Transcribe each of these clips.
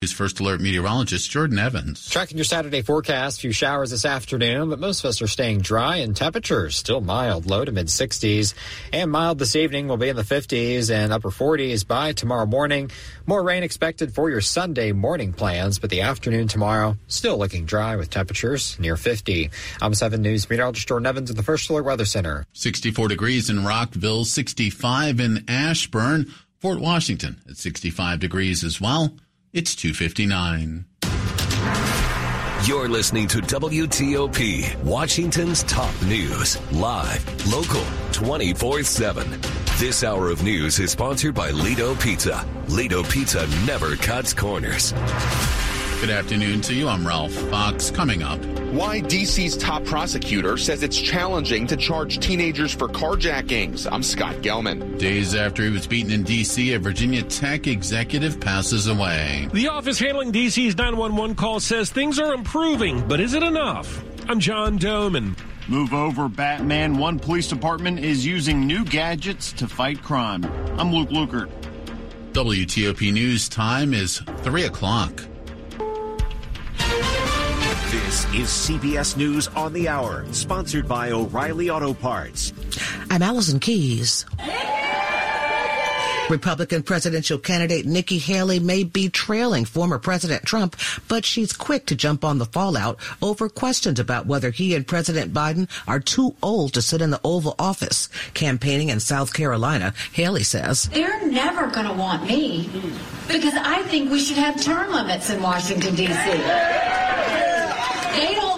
His first alert meteorologist Jordan Evans. Tracking your Saturday forecast, few showers this afternoon, but most of us are staying dry and temperatures still mild, low to mid 60s. And mild this evening will be in the 50s and upper 40s by tomorrow morning. More rain expected for your Sunday morning plans, but the afternoon tomorrow still looking dry with temperatures near 50. I'm 7 News meteorologist Jordan Evans at the First Alert Weather Center. 64 degrees in Rockville, 65 in Ashburn, Fort Washington at 65 degrees as well. It's 259. You're listening to WTOP, Washington's top news, live, local, 24 7. This hour of news is sponsored by Lido Pizza. Lido Pizza never cuts corners. Good afternoon to you. I'm Ralph Fox. Coming up. Why DC's top prosecutor says it's challenging to charge teenagers for carjackings. I'm Scott Gelman. Days after he was beaten in DC, a Virginia Tech executive passes away. The office handling DC's 911 call says things are improving, but is it enough? I'm John Domen. Move over, Batman. One police department is using new gadgets to fight crime. I'm Luke Lukert. WTOP News time is 3 o'clock. This is CBS News on the Hour, sponsored by O'Reilly Auto Parts. I'm Allison Keyes. Republican presidential candidate Nikki Haley may be trailing former President Trump, but she's quick to jump on the fallout over questions about whether he and President Biden are too old to sit in the Oval Office. Campaigning in South Carolina, Haley says, They're never going to want me because I think we should have term limits in Washington, D.C.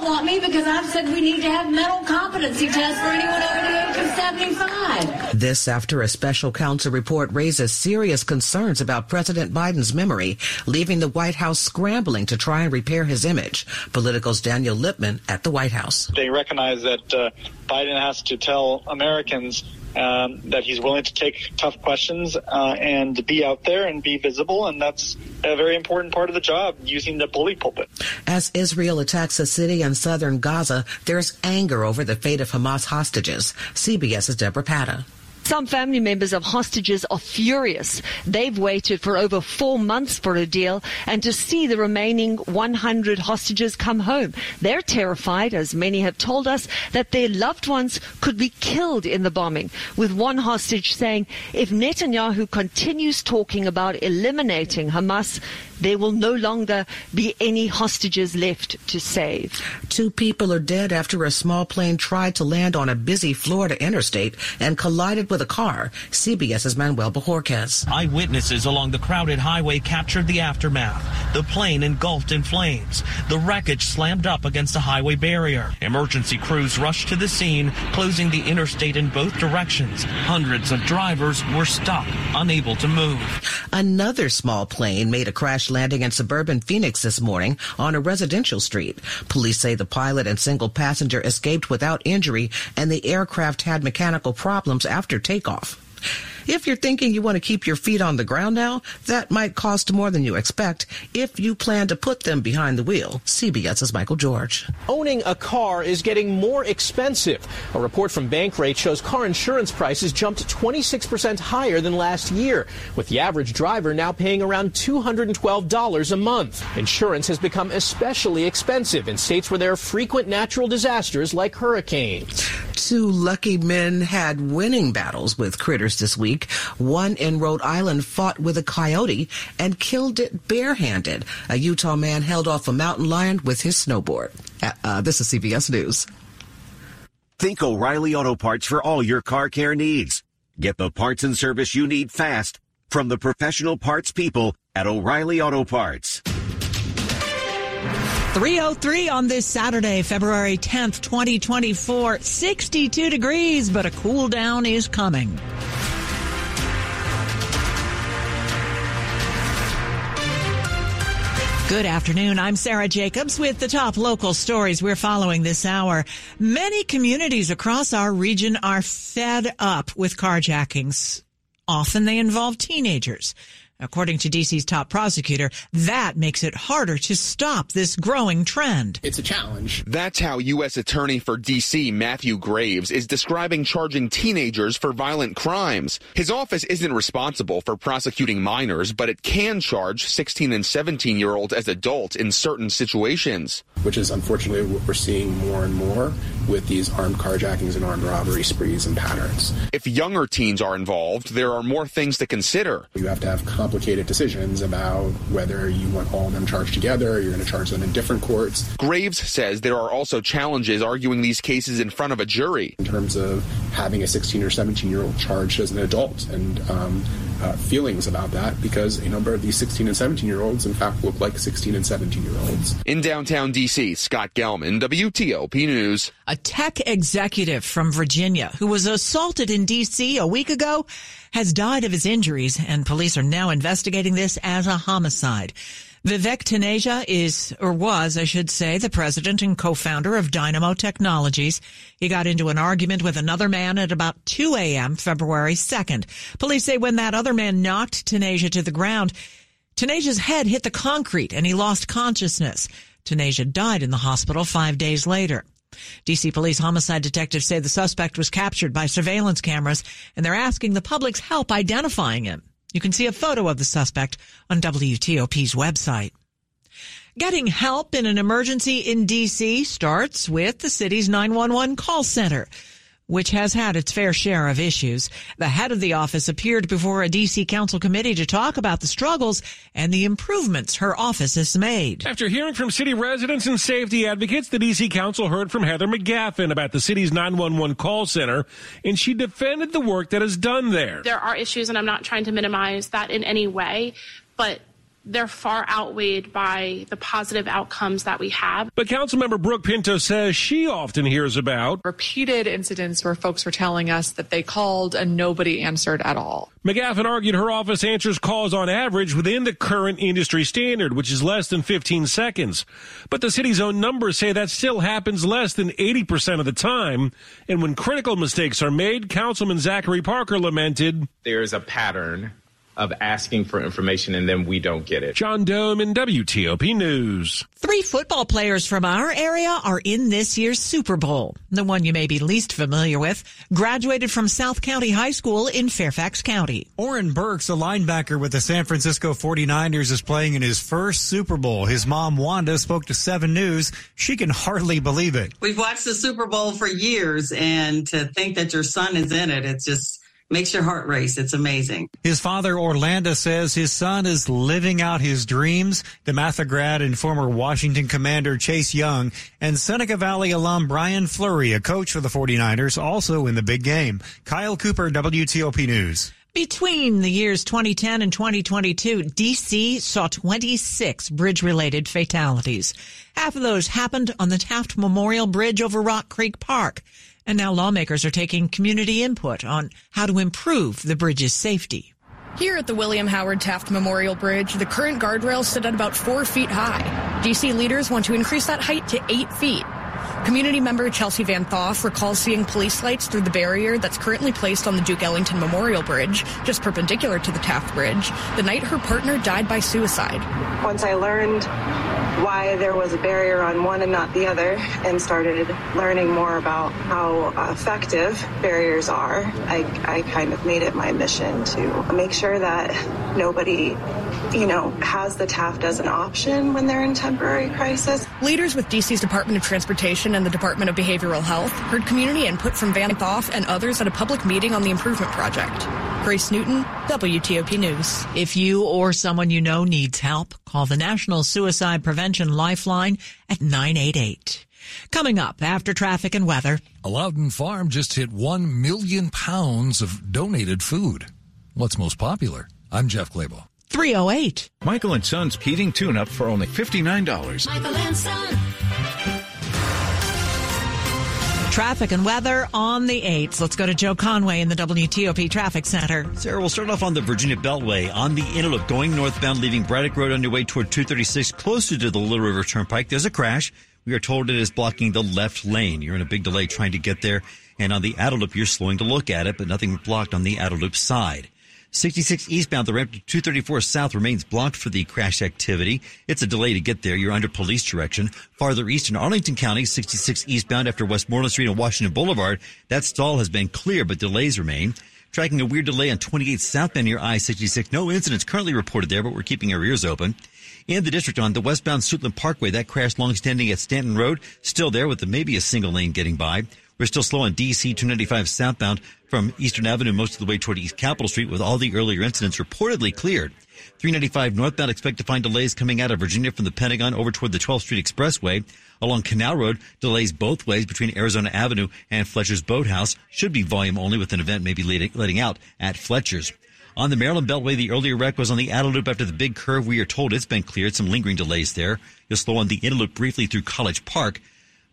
They don't want me because I've said we need to have mental competency tests for anyone over the age of 75. This after a special counsel report raises serious concerns about President Biden's memory, leaving the White House scrambling to try and repair his image. Politico's Daniel Lippman at the White House. They recognize that uh, Biden has to tell Americans um, that he's willing to take tough questions uh, and be out there and be visible, and that's a very important part of the job, using the bully pulpit. As Israel attacks a city in southern Gaza, there's anger over the fate of Hamas hostages. CBS's Deborah Patta. Some family members of hostages are furious. They've waited for over four months for a deal and to see the remaining 100 hostages come home. They're terrified, as many have told us, that their loved ones could be killed in the bombing, with one hostage saying, if Netanyahu continues talking about eliminating Hamas, there will no longer be any hostages left to save. Two people are dead after a small plane tried to land on a busy Florida interstate and collided with a car. CBS's Manuel Bojorquez. Eyewitnesses along the crowded highway captured the aftermath. The plane engulfed in flames. The wreckage slammed up against a highway barrier. Emergency crews rushed to the scene, closing the interstate in both directions. Hundreds of drivers were stuck, unable to move. Another small plane made a crash landing in suburban Phoenix this morning on a residential street. Police say the pilot and single passenger escaped without injury and the aircraft had mechanical problems after takeoff. If you're thinking you want to keep your feet on the ground now, that might cost more than you expect if you plan to put them behind the wheel. CBS's Michael George. Owning a car is getting more expensive. A report from Bankrate shows car insurance prices jumped 26% higher than last year, with the average driver now paying around $212 a month. Insurance has become especially expensive in states where there are frequent natural disasters like hurricanes. Two lucky men had winning battles with critters this week. One in Rhode Island fought with a coyote and killed it barehanded. A Utah man held off a mountain lion with his snowboard. Uh, uh, this is CBS News. Think O'Reilly Auto Parts for all your car care needs. Get the parts and service you need fast from the professional parts people at O'Reilly Auto Parts. 303 on this Saturday, February 10th, 2024. 62 degrees, but a cool down is coming. Good afternoon. I'm Sarah Jacobs with the top local stories we're following this hour. Many communities across our region are fed up with carjackings. Often they involve teenagers. According to DC's top prosecutor, that makes it harder to stop this growing trend. It's a challenge. That's how U.S. Attorney for D.C. Matthew Graves is describing charging teenagers for violent crimes. His office isn't responsible for prosecuting minors, but it can charge 16 and 17 year olds as adults in certain situations. Which is unfortunately what we're seeing more and more with these armed carjackings and armed robbery sprees and patterns. If younger teens are involved, there are more things to consider. You have to have complicated decisions about whether you want all of them charged together, or you're going to charge them in different courts. Graves says there are also challenges arguing these cases in front of a jury. In terms of having a 16 or 17 year old charged as an adult and um, uh, feelings about that because a number of these 16 and 17 year olds, in fact, look like 16 and 17 year olds. In downtown D.C., Scott Gelman, WTOP News. A tech executive from Virginia who was assaulted in D.C. a week ago has died of his injuries, and police are now investigating this as a homicide. Vivek Taneja is, or was, I should say, the president and co-founder of Dynamo Technologies. He got into an argument with another man at about 2 a.m. February 2nd. Police say when that other man knocked Taneja to the ground, Taneja's head hit the concrete and he lost consciousness. Taneja died in the hospital five days later. DC police homicide detectives say the suspect was captured by surveillance cameras and they're asking the public's help identifying him. You can see a photo of the suspect on WTOP's website. Getting help in an emergency in DC starts with the city's 911 call center, which has had its fair share of issues. The head of the office appeared before a DC council committee to talk about the struggles and the improvements her office has made. After hearing from city residents and safety advocates, the DC council heard from Heather McGaffin about the city's 911 call center, and she defended the work that is done there. There are issues, and I'm not trying to minimize that in any way, but they're far outweighed by the positive outcomes that we have. But Councilmember Brooke Pinto says she often hears about repeated incidents where folks were telling us that they called and nobody answered at all. McGaffin argued her office answers calls on average within the current industry standard, which is less than 15 seconds. But the city's own numbers say that still happens less than 80% of the time. And when critical mistakes are made, Councilman Zachary Parker lamented There's a pattern of asking for information and then we don't get it. John Domen WTOP News. Three football players from our area are in this year's Super Bowl. The one you may be least familiar with graduated from South County High School in Fairfax County. Oren Burks, a linebacker with the San Francisco 49ers, is playing in his first Super Bowl. His mom, Wanda, spoke to 7 News. She can hardly believe it. We've watched the Super Bowl for years, and to think that your son is in it, it's just makes your heart race. It's amazing. His father, Orlando, says his son is living out his dreams. DeMatha grad and former Washington commander Chase Young and Seneca Valley alum Brian Fleury, a coach for the 49ers, also in the big game. Kyle Cooper, WTOP News. Between the years 2010 and 2022, DC saw 26 bridge related fatalities. Half of those happened on the Taft Memorial Bridge over Rock Creek Park. And now lawmakers are taking community input on how to improve the bridge's safety. Here at the William Howard Taft Memorial Bridge, the current guardrails sit at about four feet high. DC leaders want to increase that height to eight feet. Community member Chelsea Van Thoff recalls seeing police lights through the barrier that's currently placed on the Duke Ellington Memorial Bridge, just perpendicular to the Taft Bridge, the night her partner died by suicide. Once I learned why there was a barrier on one and not the other and started learning more about how effective barriers are, I, I kind of made it my mission to make sure that nobody you know, has the Taft as an option when they're in temporary crisis. Leaders with DC's Department of Transportation and the Department of Behavioral Health heard community input from Van Thoff and others at a public meeting on the improvement project. Grace Newton, WTOP News. If you or someone you know needs help, call the National Suicide Prevention Lifeline at 988. Coming up after traffic and weather. A Loudoun Farm just hit 1 million pounds of donated food. What's most popular? I'm Jeff Clabaugh. 308. Michael and Son's heating tune up for only $59. Michael and Son. Traffic and weather on the 8th. Let's go to Joe Conway in the WTOP Traffic Center. Sarah, we'll start off on the Virginia Beltway on the inner loop going northbound, leaving Braddock Road on your way toward 236 closer to the Little River Turnpike. There's a crash. We are told it is blocking the left lane. You're in a big delay trying to get there. And on the outer loop, you're slowing to look at it, but nothing blocked on the outer loop side. 66 eastbound, the ramp to 234 south remains blocked for the crash activity. It's a delay to get there. You're under police direction. Farther east in Arlington County, 66 eastbound after Westmoreland Street and Washington Boulevard, that stall has been clear, but delays remain. Tracking a weird delay on 28 southbound near I-66. No incidents currently reported there, but we're keeping our ears open. In the district on the westbound Suitland Parkway, that crash long standing at Stanton Road, still there with maybe a single lane getting by. We're still slow on DC 295 southbound from Eastern Avenue most of the way toward East Capitol Street with all the earlier incidents reportedly cleared. 395 northbound expect to find delays coming out of Virginia from the Pentagon over toward the 12th Street Expressway. Along Canal Road, delays both ways between Arizona Avenue and Fletcher's Boathouse. Should be volume only with an event maybe letting out at Fletcher's. On the Maryland Beltway, the earlier wreck was on the outer loop after the big curve. We are told it's been cleared. Some lingering delays there. You'll slow on the inner loop briefly through College Park.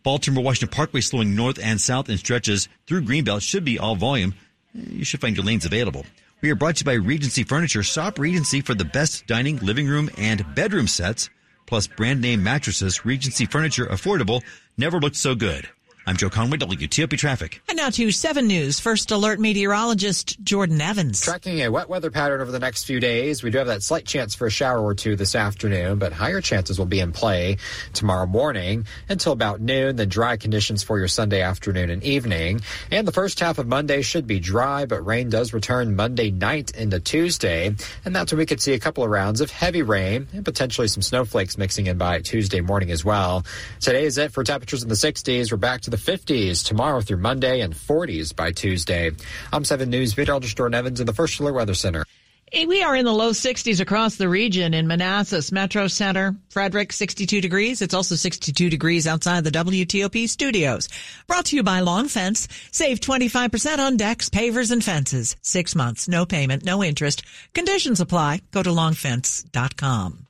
Baltimore Washington Parkway slowing north and south in stretches through Greenbelt should be all volume. You should find your lanes available. We are brought to you by Regency Furniture. Shop Regency for the best dining, living room, and bedroom sets, plus brand name mattresses. Regency Furniture, affordable, never looked so good. I'm Joe Conway, WTOP Traffic. And now to 7 News. First alert meteorologist Jordan Evans. Tracking a wet weather pattern over the next few days. We do have that slight chance for a shower or two this afternoon, but higher chances will be in play tomorrow morning until about noon. Then dry conditions for your Sunday afternoon and evening. And the first half of Monday should be dry, but rain does return Monday night into Tuesday. And that's when we could see a couple of rounds of heavy rain and potentially some snowflakes mixing in by Tuesday morning as well. Today is it for temperatures in the 60s. We're back to the the 50s tomorrow through Monday and 40s by Tuesday. I'm 7 News meteorologist Jordan Evans in the First Alert Weather Center. We are in the low 60s across the region in Manassas, Metro Center, Frederick, 62 degrees. It's also 62 degrees outside the WTOP studios. Brought to you by Long Fence. Save 25% on decks, pavers, and fences. Six months, no payment, no interest. Conditions apply. Go to longfence.com.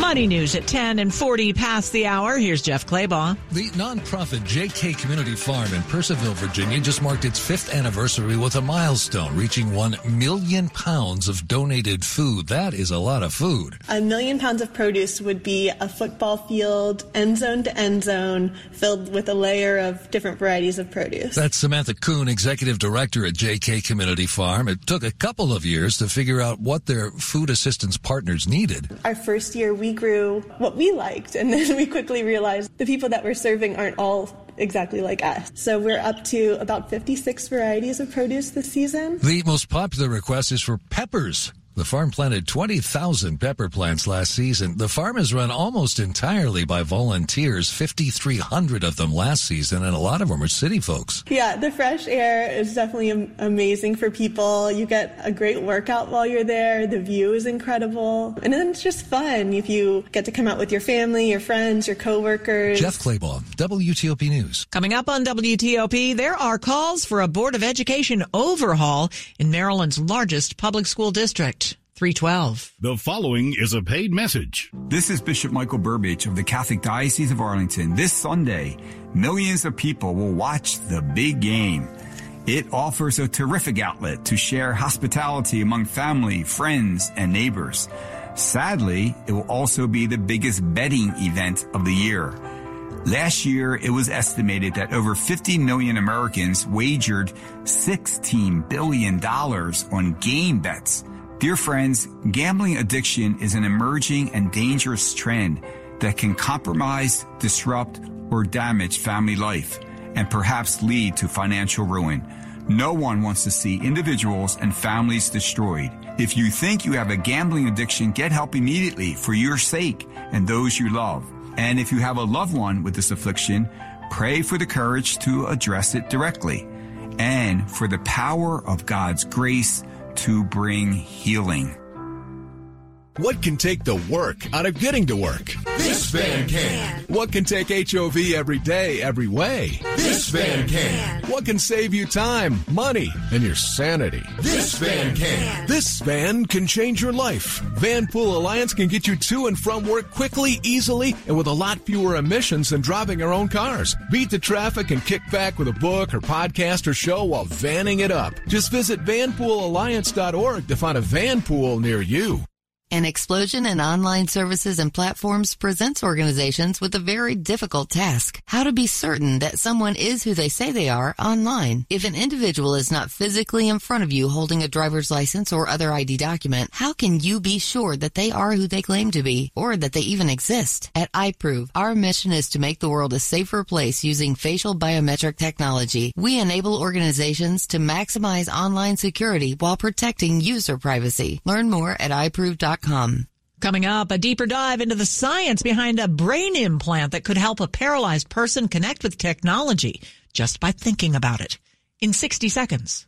Money news at 10 and 40 past the hour. Here's Jeff Clabaugh. The nonprofit JK Community Farm in Purcellville, Virginia just marked its fifth anniversary with a milestone, reaching 1 million pounds of donated food. That is a lot of food. A million pounds of produce would be a football field, end zone to end zone, filled with a layer of different varieties of produce. That's Samantha Kuhn, Executive Director at JK Community Farm. It took a couple of years to figure out what their food assistance partners needed. Our first year, we grew what we liked, and then we quickly realized the people that we're serving aren't all exactly like us. So we're up to about 56 varieties of produce this season. The most popular request is for peppers. The farm planted 20,000 pepper plants last season. The farm is run almost entirely by volunteers, 5,300 of them last season, and a lot of them are city folks. Yeah, the fresh air is definitely amazing for people. You get a great workout while you're there. The view is incredible. And then it's just fun if you get to come out with your family, your friends, your coworkers. Jeff Clabaugh, WTOP News. Coming up on WTOP, there are calls for a Board of Education overhaul in Maryland's largest public school district. 312. The following is a paid message. This is Bishop Michael Burbidge of the Catholic Diocese of Arlington. This Sunday, millions of people will watch the big game. It offers a terrific outlet to share hospitality among family, friends, and neighbors. Sadly, it will also be the biggest betting event of the year. Last year, it was estimated that over 50 million Americans wagered $16 billion on game bets. Dear friends, gambling addiction is an emerging and dangerous trend that can compromise, disrupt, or damage family life and perhaps lead to financial ruin. No one wants to see individuals and families destroyed. If you think you have a gambling addiction, get help immediately for your sake and those you love. And if you have a loved one with this affliction, pray for the courage to address it directly and for the power of God's grace to bring healing. What can take the work out of getting to work? This van can. What can take HOV every day, every way? This van can. What can save you time, money, and your sanity? This van can. This van can change your life. Vanpool Alliance can get you to and from work quickly, easily, and with a lot fewer emissions than driving your own cars. Beat the traffic and kick back with a book or podcast or show while vanning it up. Just visit vanpoolalliance.org to find a vanpool near you. An explosion in online services and platforms presents organizations with a very difficult task. How to be certain that someone is who they say they are online. If an individual is not physically in front of you holding a driver's license or other ID document, how can you be sure that they are who they claim to be or that they even exist? At iProov, our mission is to make the world a safer place using facial biometric technology. We enable organizations to maximize online security while protecting user privacy. Learn more at iProov.com. Coming up, a deeper dive into the science behind a brain implant that could help a paralyzed person connect with technology just by thinking about it in 60 seconds.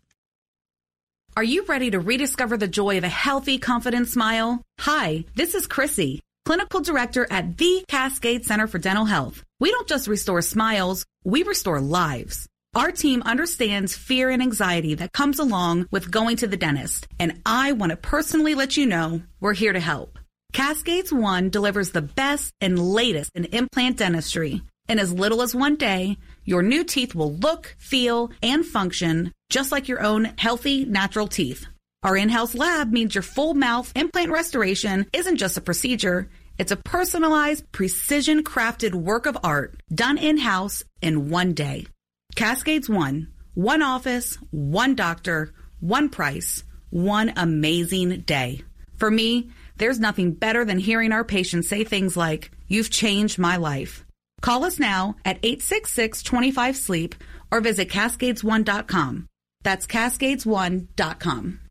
Are you ready to rediscover the joy of a healthy, confident smile? Hi, this is Chrissy, Clinical Director at the Cascade Center for Dental Health. We don't just restore smiles, we restore lives. Our team understands fear and anxiety that comes along with going to the dentist, and I want to personally let you know we're here to help. Cascades One delivers the best and latest in implant dentistry. In as little as one day, your new teeth will look, feel, and function just like your own healthy, natural teeth. Our in house lab means your full mouth implant restoration isn't just a procedure, it's a personalized, precision crafted work of art done in house in one day. Cascades One. One office, one doctor, one price, one amazing day. For me, there's nothing better than hearing our patients say things like, You've changed my life. Call us now at 866 25 Sleep or visit Cascades1.com. That's Cascades1.com.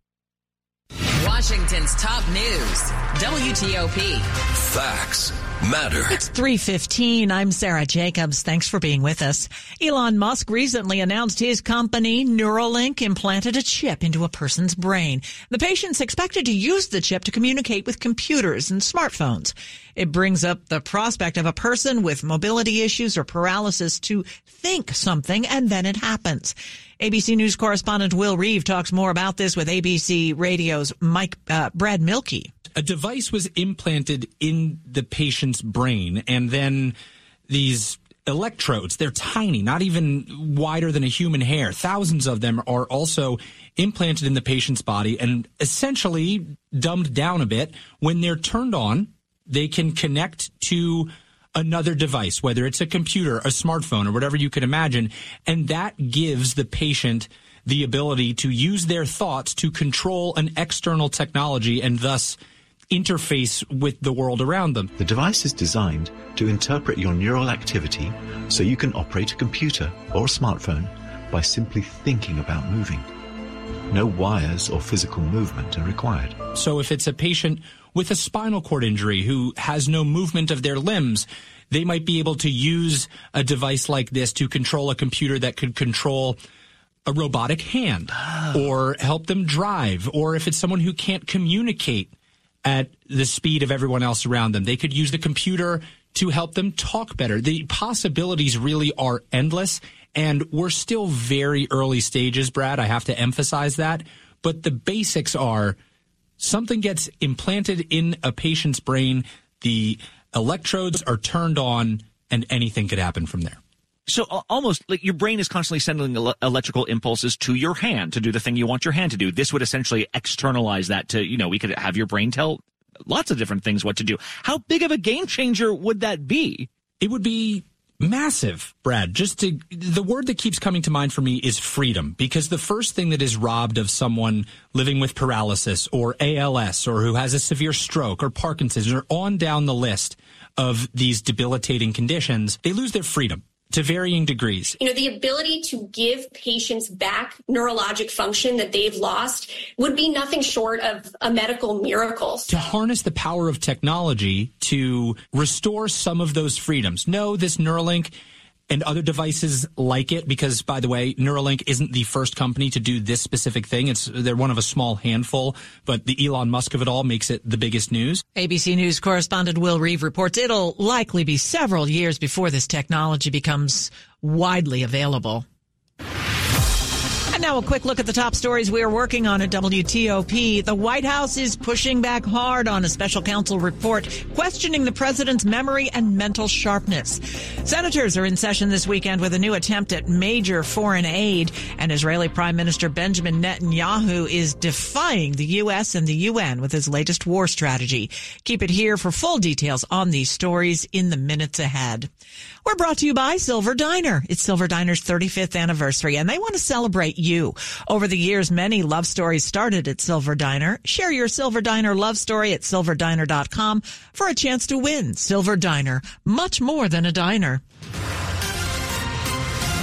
Washington's top news WTOP. Facts matter. It's 315. I'm Sarah Jacobs. Thanks for being with us. Elon Musk recently announced his company Neuralink implanted a chip into a person's brain. The patient's expected to use the chip to communicate with computers and smartphones. It brings up the prospect of a person with mobility issues or paralysis to think something and then it happens. ABC News correspondent Will Reeve talks more about this with ABC Radio's Mike uh, Brad Mielke. A device was implanted in the patient's brain, and then these electrodes, they're tiny, not even wider than a human hair. Thousands of them are also implanted in the patient's body and essentially dumbed down a bit. When they're turned on, they can connect to another device, whether it's a computer, a smartphone, or whatever you can imagine. And that gives the patient the ability to use their thoughts to control an external technology and thus interface with the world around them. The device is designed to interpret your neural activity so you can operate a computer or a smartphone by simply thinking about moving. No wires or physical movement are required. So if it's a patient with a spinal cord injury who has no movement of their limbs, they might be able to use a device like this to control a computer that could control a robotic hand ah. or help them drive. Or if it's someone who can't communicate at the speed of everyone else around them, they could use the computer to help them talk better. The possibilities really are endless. And we're still very early stages, Brad. I have to emphasize that. But the basics are something gets implanted in a patient's brain, the electrodes are turned on, and anything could happen from there. So almost like your brain is constantly sending ele- electrical impulses to your hand to do the thing you want your hand to do. This would essentially externalize that to, you know, we could have your brain tell lots of different things what to do. How big of a game changer would that be? It would be massive, Brad. Just to, the word that keeps coming to mind for me is freedom, because the first thing that is robbed of someone living with paralysis or ALS or who has a severe stroke or Parkinson's or on down the list of these debilitating conditions, they lose their freedom to varying degrees. You know, the ability to give patients back neurologic function that they've lost would be nothing short of a medical miracle. To harness the power of technology to restore some of those freedoms. No, this Neuralink and other devices like it because by the way Neuralink isn't the first company to do this specific thing. It's they're one of a small handful but the Elon Musk of it all makes it the biggest news. ABC News correspondent Will Reeve reports it'll likely be several years before this technology becomes widely available And now a quick look at the top stories we are working on at WTOP. The White House is pushing back hard on a special counsel report questioning the president's memory and mental sharpness. Senators are in session this weekend with a new attempt at major foreign aid, and Israeli Prime Minister Benjamin Netanyahu is defying the U.S. and the UN with his latest war strategy. Keep it here for full details on these stories in the minutes ahead. We're brought to you by Silver Diner. It's Silver Diner's 35th anniversary and they want to celebrate you. Over the years, many love stories started at Silver Diner. Share your Silver Diner love story at silverdiner.com for a chance to win. Silver Diner, much more than a diner.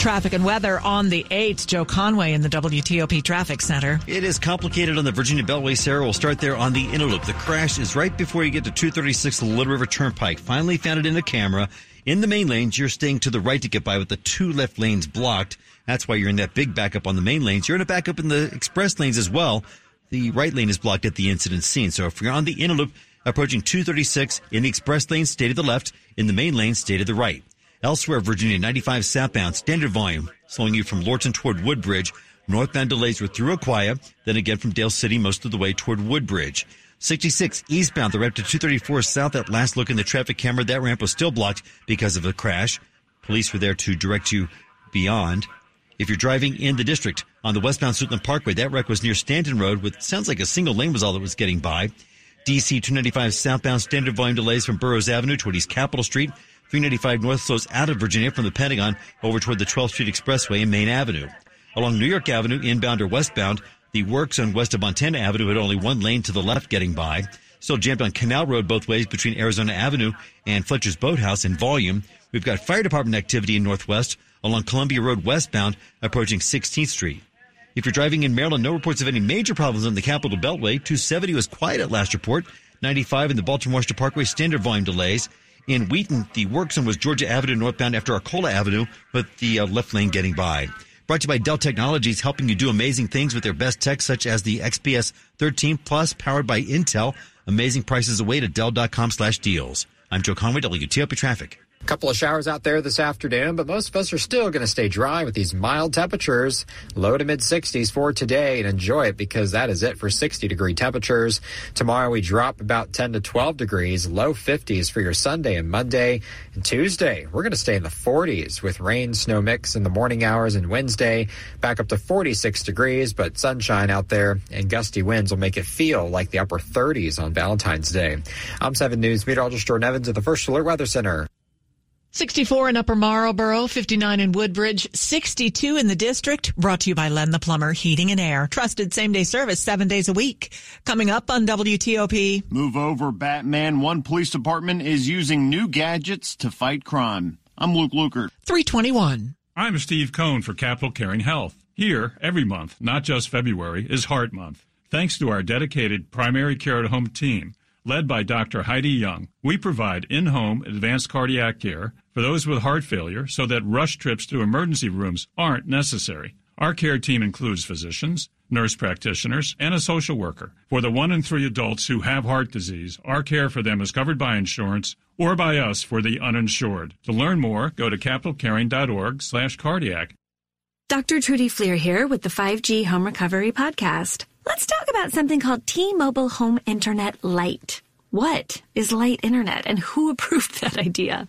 Traffic and weather on the 8th. Joe Conway in the WTOP Traffic Center. It is complicated on the Virginia Beltway, Sarah. We'll start there on the inner loop. The crash is right before you get to 236 Little River Turnpike. Finally found it in the camera. In the main lanes, you're staying to the right to get by with the two left lanes blocked. That's why you're in that big backup on the main lanes. You're in a backup in the express lanes as well. The right lane is blocked at the incident scene. So if you're on the inner loop approaching 236 in the express lane, stay to the left. In the main lane, stay to the right. Elsewhere, Virginia 95 southbound, standard volume, slowing you from Lorton toward Woodbridge. Northbound delays were through Aquia, then again from Dale City most of the way toward Woodbridge. 66 eastbound, the ramp to 234 south. At last look in the traffic camera, that ramp was still blocked because of a crash. Police were there to direct you beyond. If you're driving in the district on the westbound Suitland Parkway, that wreck was near Stanton Road with sounds like a single lane was all that was getting by. DC 295 southbound standard volume delays from Burroughs Avenue toward East Capitol Street. 395 north flows out of Virginia from the Pentagon over toward the 12th Street Expressway and Main Avenue. Along New York Avenue, inbound or westbound, the works on west of Montana Avenue had only one lane to the left getting by. Still jammed on Canal Road both ways between Arizona Avenue and Fletcher's Boathouse in volume. We've got fire department activity in Northwest along Columbia Road westbound approaching 16th Street. If you're driving in Maryland, no reports of any major problems on the Capital Beltway. 270 was quiet at last report. 95 in the Baltimore Washington Parkway, standard volume delays. In Wheaton, the work zone was Georgia Avenue northbound after Arcola Avenue, with the uh, left lane getting by. Brought to you by Dell Technologies, helping you do amazing things with their best tech, such as the XPS 13 Plus, powered by Intel. Amazing prices await at Dell.com slash deals. I'm Joe Conway, WTOP Traffic. A couple of showers out there this afternoon, but most of us are still going to stay dry with these mild temperatures. Low to mid 60s for today and enjoy it because that is it for 60 degree temperatures. Tomorrow we drop about 10 to 12 degrees, low 50s for your Sunday and Monday. And Tuesday, we're going to stay in the 40s with rain, snow mix in the morning hours and Wednesday back up to 46 degrees, but sunshine out there and gusty winds will make it feel like the upper 30s on Valentine's Day. I'm 7 News meteorologist Jordan Evans at the First Alert Weather Center. 64 in Upper Marlboro, 59 in Woodbridge, 62 in the district. Brought to you by Len the Plumber, Heating and Air. Trusted same day service seven days a week. Coming up on WTOP. Move over, Batman. One police department is using new gadgets to fight crime. I'm Luke Lukert. 321. I'm Steve Cone for Capital Caring Health. Here, every month, not just February, is Heart Month. Thanks to our dedicated primary care at home team, led by Dr. Heidi Young, we provide in home advanced cardiac care for those with heart failure so that rush trips to emergency rooms aren't necessary. Our care team includes physicians, nurse practitioners, and a social worker. For the one in three adults who have heart disease, our care for them is covered by insurance or by us for the uninsured. To learn more, go to capitalcaring.org slash cardiac. Dr. Trudy Fleer here with the 5G Home Recovery Podcast. Let's talk about something called T-Mobile Home Internet Lite. What is light internet and who approved that idea?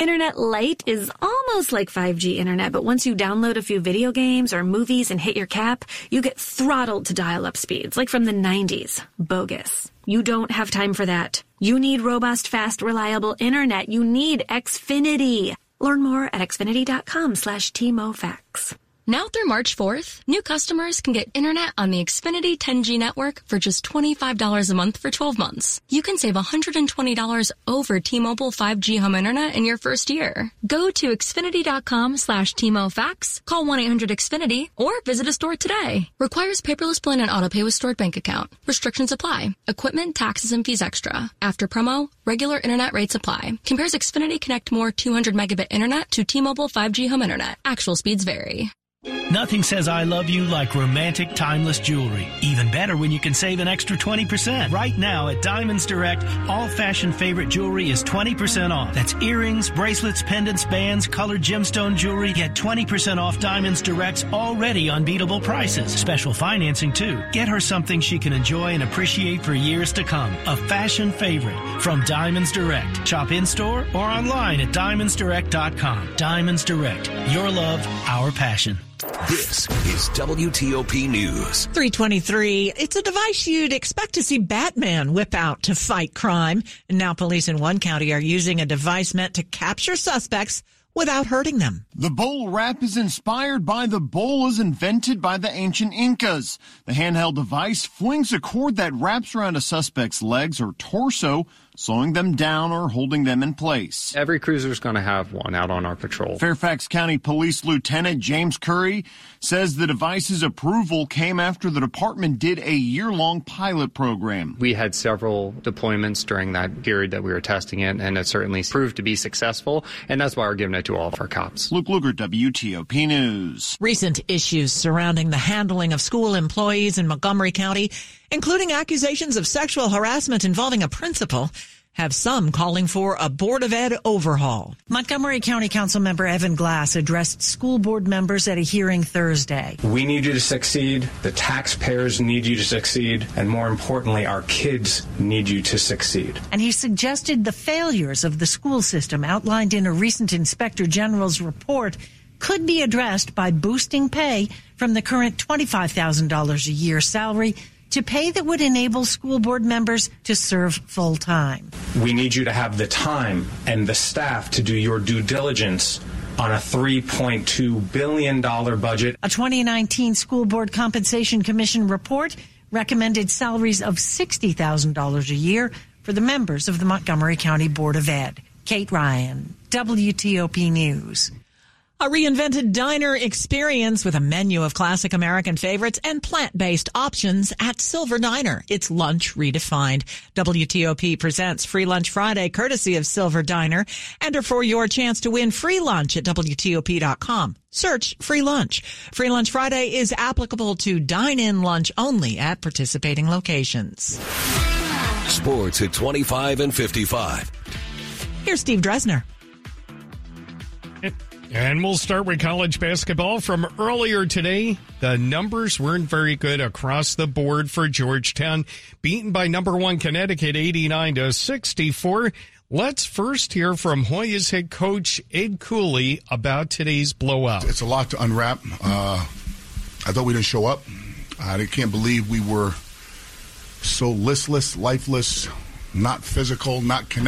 internet light is almost like 5G internet, but once you download a few video games or movies and hit your cap, you get throttled to dial up speeds, like from the 90s. Bogus. You don't have time for that. You need robust, fast, reliable internet. You need Xfinity. Learn more at xfinity.com slash tmofax. Now through March 4th, new customers can get internet on the Xfinity 10G network for just $25 a month for 12 months. You can save $120 over T-Mobile 5G home internet in your first year. Go to xfinity.com slash tmofax, call 1-800-XFINITY, or visit a store today. Requires paperless plan and autopay with stored bank account. Restrictions apply. Equipment, taxes, and fees extra. After promo, regular internet rates apply. Compares Xfinity Connect More 200 megabit internet to T-Mobile 5G home internet. Actual speeds vary. Nothing says I love you like romantic, timeless jewelry. Even better when you can save an extra 20%. Right now at Diamonds Direct, all fashion favorite jewelry is 20% off. That's earrings, bracelets, pendants, bands, colored gemstone jewelry. Get 20% off Diamonds Direct's already unbeatable prices. Special financing too. Get her something she can enjoy and appreciate for years to come. A fashion favorite from Diamonds Direct. Shop in store or online at diamondsdirect.com. Diamonds Direct. Your love, our passion. This is WTOP News. 323. It's a device you'd expect to see Batman whip out to fight crime. And now police in one county are using a device meant to capture suspects without hurting them. The BolaWrap is inspired by the bolas invented by the ancient Incas. The handheld device flings a cord that wraps around a suspect's legs or torso slowing them down or holding them in place. Every cruiser is going to have one out on our patrol. Fairfax County Police Lieutenant James Curry says the device's approval came after the department did a year long pilot program. We had several deployments during that period that we were testing it, and it certainly proved to be successful, and that's why we're giving it to all of our cops. Luke Lukert, WTOP News. Recent issues surrounding the handling of school employees in Montgomery County, including accusations of sexual harassment involving a principal, have some calling for a Board of Ed overhaul. Montgomery County Council member Evan Glass addressed school board members at a hearing Thursday. We need you to succeed. The taxpayers need you to succeed. And more importantly, our kids need you to succeed. And he suggested the failures of the school system outlined in a recent Inspector General's report could be addressed by boosting pay from the current $25,000 a year salary to pay that would enable school board members to serve full time. We need you to have the time and the staff to do your due diligence on a $3.2 billion budget. A 2019 School Board Compensation Commission report recommended salaries of $60,000 a year for the members of the Montgomery County Board of Ed. Kate Ryan, WTOP News. A reinvented diner experience with a menu of classic American favorites and plant-based options at Silver Diner. It's lunch redefined. WTOP presents Free Lunch Friday courtesy of Silver Diner. Enter for your chance to win free lunch at WTOP.com. Search free lunch. Free Lunch Friday is applicable to dine-in lunch only at participating locations. Sports at 25 and 55. Here's Steve Dresner. And we'll start with college basketball from earlier today. The numbers weren't very good across the board for Georgetown, beaten by number one Connecticut 89 to 64. Let's first hear from Hoyas head coach Ed Cooley about today's blowout. It's a lot to unwrap. Uh, I thought we didn't show up. I can't believe we were so listless, lifeless, not physical, not connected.